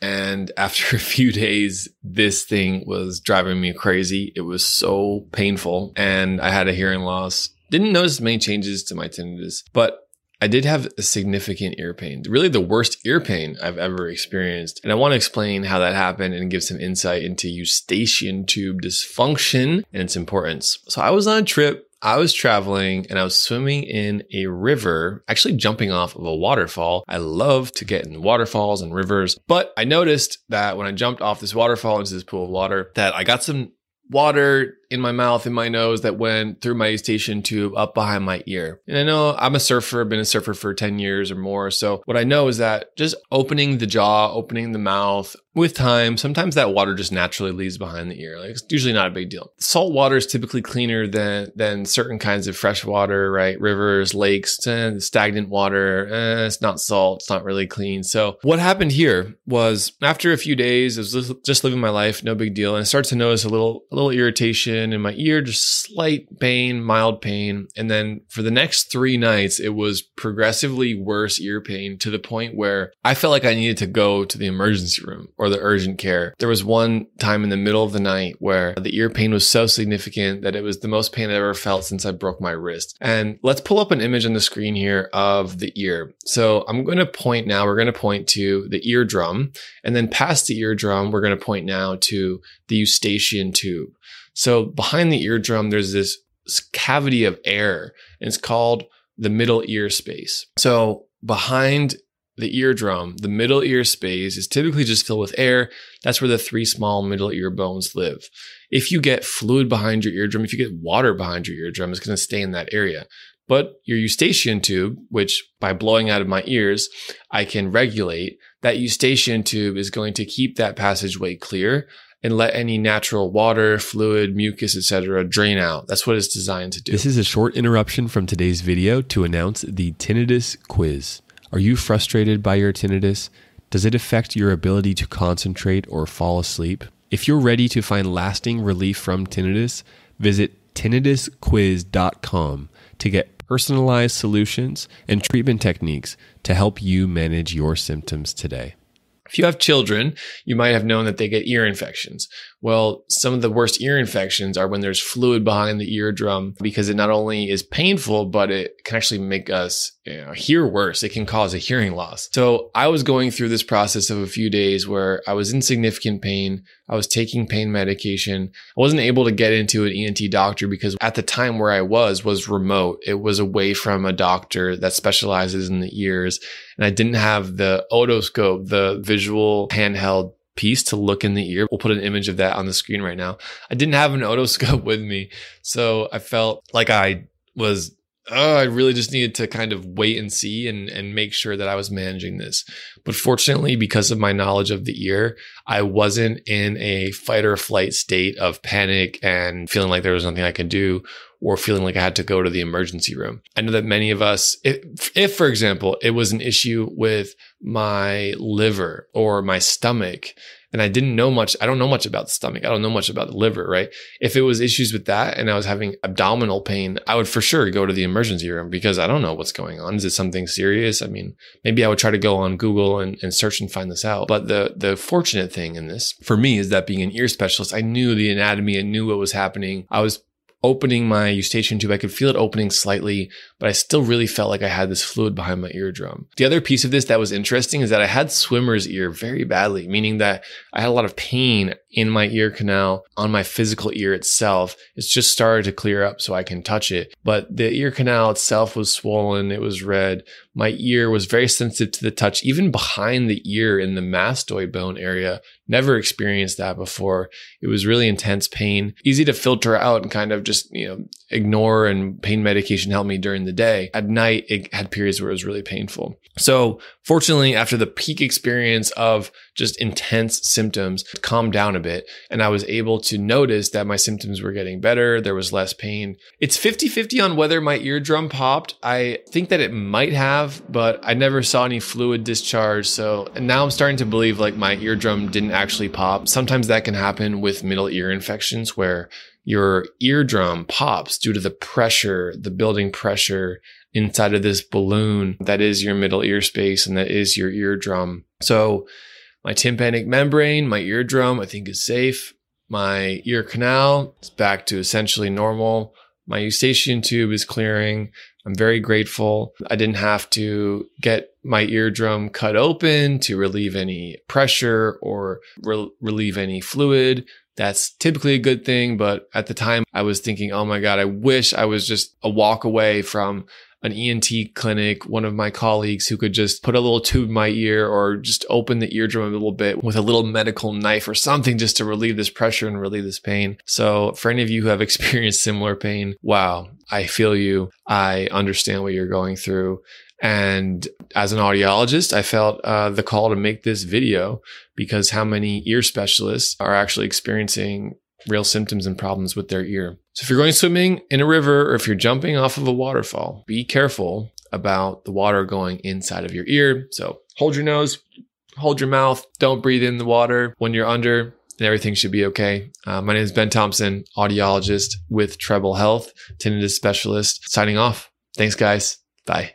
and after a few days, this thing was driving me crazy. It was so painful and I had a hearing loss. Didn't notice many changes to my tinnitus, but I did have a significant ear pain, really the worst ear pain I've ever experienced. And I want to explain how that happened and give some insight into eustachian tube dysfunction and its importance. So I was on a trip I was traveling and I was swimming in a river, actually jumping off of a waterfall. I love to get in waterfalls and rivers, but I noticed that when I jumped off this waterfall into this pool of water, that I got some water in my mouth, in my nose that went through my eustachian tube up behind my ear. And I know I'm a surfer, I've been a surfer for 10 years or more. So what I know is that just opening the jaw, opening the mouth with time, sometimes that water just naturally leaves behind the ear. Like it's usually not a big deal. Salt water is typically cleaner than than certain kinds of fresh water, right? Rivers, lakes, eh, stagnant water. Eh, it's not salt. It's not really clean. So what happened here was after a few days, I was just living my life, no big deal, and I started to notice a little a little irritation in my ear, just slight pain, mild pain. And then for the next three nights, it was progressively worse ear pain to the point where I felt like I needed to go to the emergency room or the urgent care. There was one time in the middle of the night where the ear pain was so significant that it was the most pain I ever felt since I broke my wrist. And let's pull up an image on the screen here of the ear. So I'm going to point now, we're going to point to the eardrum. And then past the eardrum, we're going to point now to the eustachian tube. So behind the eardrum, there's this cavity of air, and it's called the middle ear space. So behind the eardrum, the middle ear space is typically just filled with air. That's where the three small middle ear bones live. If you get fluid behind your eardrum, if you get water behind your eardrum, it's going to stay in that area. But your eustachian tube, which by blowing out of my ears, I can regulate, that eustachian tube is going to keep that passageway clear and let any natural water, fluid, mucus, etc. drain out. That's what it's designed to do. This is a short interruption from today's video to announce the tinnitus quiz. Are you frustrated by your tinnitus? Does it affect your ability to concentrate or fall asleep? If you're ready to find lasting relief from tinnitus, visit tinnitusquiz.com to get personalized solutions and treatment techniques to help you manage your symptoms today. If you have children, you might have known that they get ear infections. Well, some of the worst ear infections are when there's fluid behind the eardrum because it not only is painful, but it can actually make us you know, hear worse. It can cause a hearing loss. So I was going through this process of a few days where I was in significant pain. I was taking pain medication. I wasn't able to get into an ENT doctor because at the time where I was was remote. It was away from a doctor that specializes in the ears. And I didn't have the otoscope, the visual handheld piece to look in the ear. We'll put an image of that on the screen right now. I didn't have an otoscope with me. So I felt like I was oh, I really just needed to kind of wait and see and, and make sure that I was managing this. But fortunately, because of my knowledge of the ear, I wasn't in a fight or flight state of panic and feeling like there was nothing I could do or feeling like I had to go to the emergency room. I know that many of us, if, if for example, it was an issue with my liver or my stomach, and I didn't know much. I don't know much about the stomach. I don't know much about the liver, right? If it was issues with that and I was having abdominal pain, I would for sure go to the emergency room because I don't know what's going on. Is it something serious? I mean, maybe I would try to go on Google and, and search and find this out. But the, the fortunate thing in this for me is that being an ear specialist, I knew the anatomy and knew what was happening. I was opening my eustachian tube. I could feel it opening slightly, but I still really felt like I had this fluid behind my eardrum. The other piece of this that was interesting is that I had swimmer's ear very badly, meaning that I had a lot of pain in my ear canal on my physical ear itself. It's just started to clear up so I can touch it. But the ear canal itself was swollen. It was red. My ear was very sensitive to the touch, even behind the ear in the mastoid bone area. Never experienced that before. It was really intense pain, easy to filter out and kind of just, you know, ignore and pain medication helped me during the day. At night, it had periods where it was really painful. So fortunately, after the peak experience of just intense symptoms, calmed down a bit and I was able to notice that my symptoms were getting better. There was less pain. It's 50 50 on whether my eardrum popped. I think that it might have, but I never saw any fluid discharge. So now I'm starting to believe like my eardrum didn't actually pop. Sometimes that can happen with middle ear infections where your eardrum pops due to the pressure, the building pressure inside of this balloon that is your middle ear space and that is your eardrum. So my tympanic membrane, my eardrum, I think is safe. My ear canal is back to essentially normal. My eustachian tube is clearing. I'm very grateful. I didn't have to get my eardrum cut open to relieve any pressure or re- relieve any fluid. That's typically a good thing. But at the time, I was thinking, oh my God, I wish I was just a walk away from an ENT clinic, one of my colleagues who could just put a little tube in my ear or just open the eardrum a little bit with a little medical knife or something just to relieve this pressure and relieve this pain. So for any of you who have experienced similar pain, wow, I feel you. I understand what you're going through. And as an audiologist, I felt uh, the call to make this video because how many ear specialists are actually experiencing real symptoms and problems with their ear. So if you're going swimming in a river or if you're jumping off of a waterfall, be careful about the water going inside of your ear. So hold your nose, hold your mouth, don't breathe in the water when you're under. And everything should be okay. Uh, my name is Ben Thompson, audiologist with Treble Health, tinnitus specialist, signing off. Thanks, guys. Bye.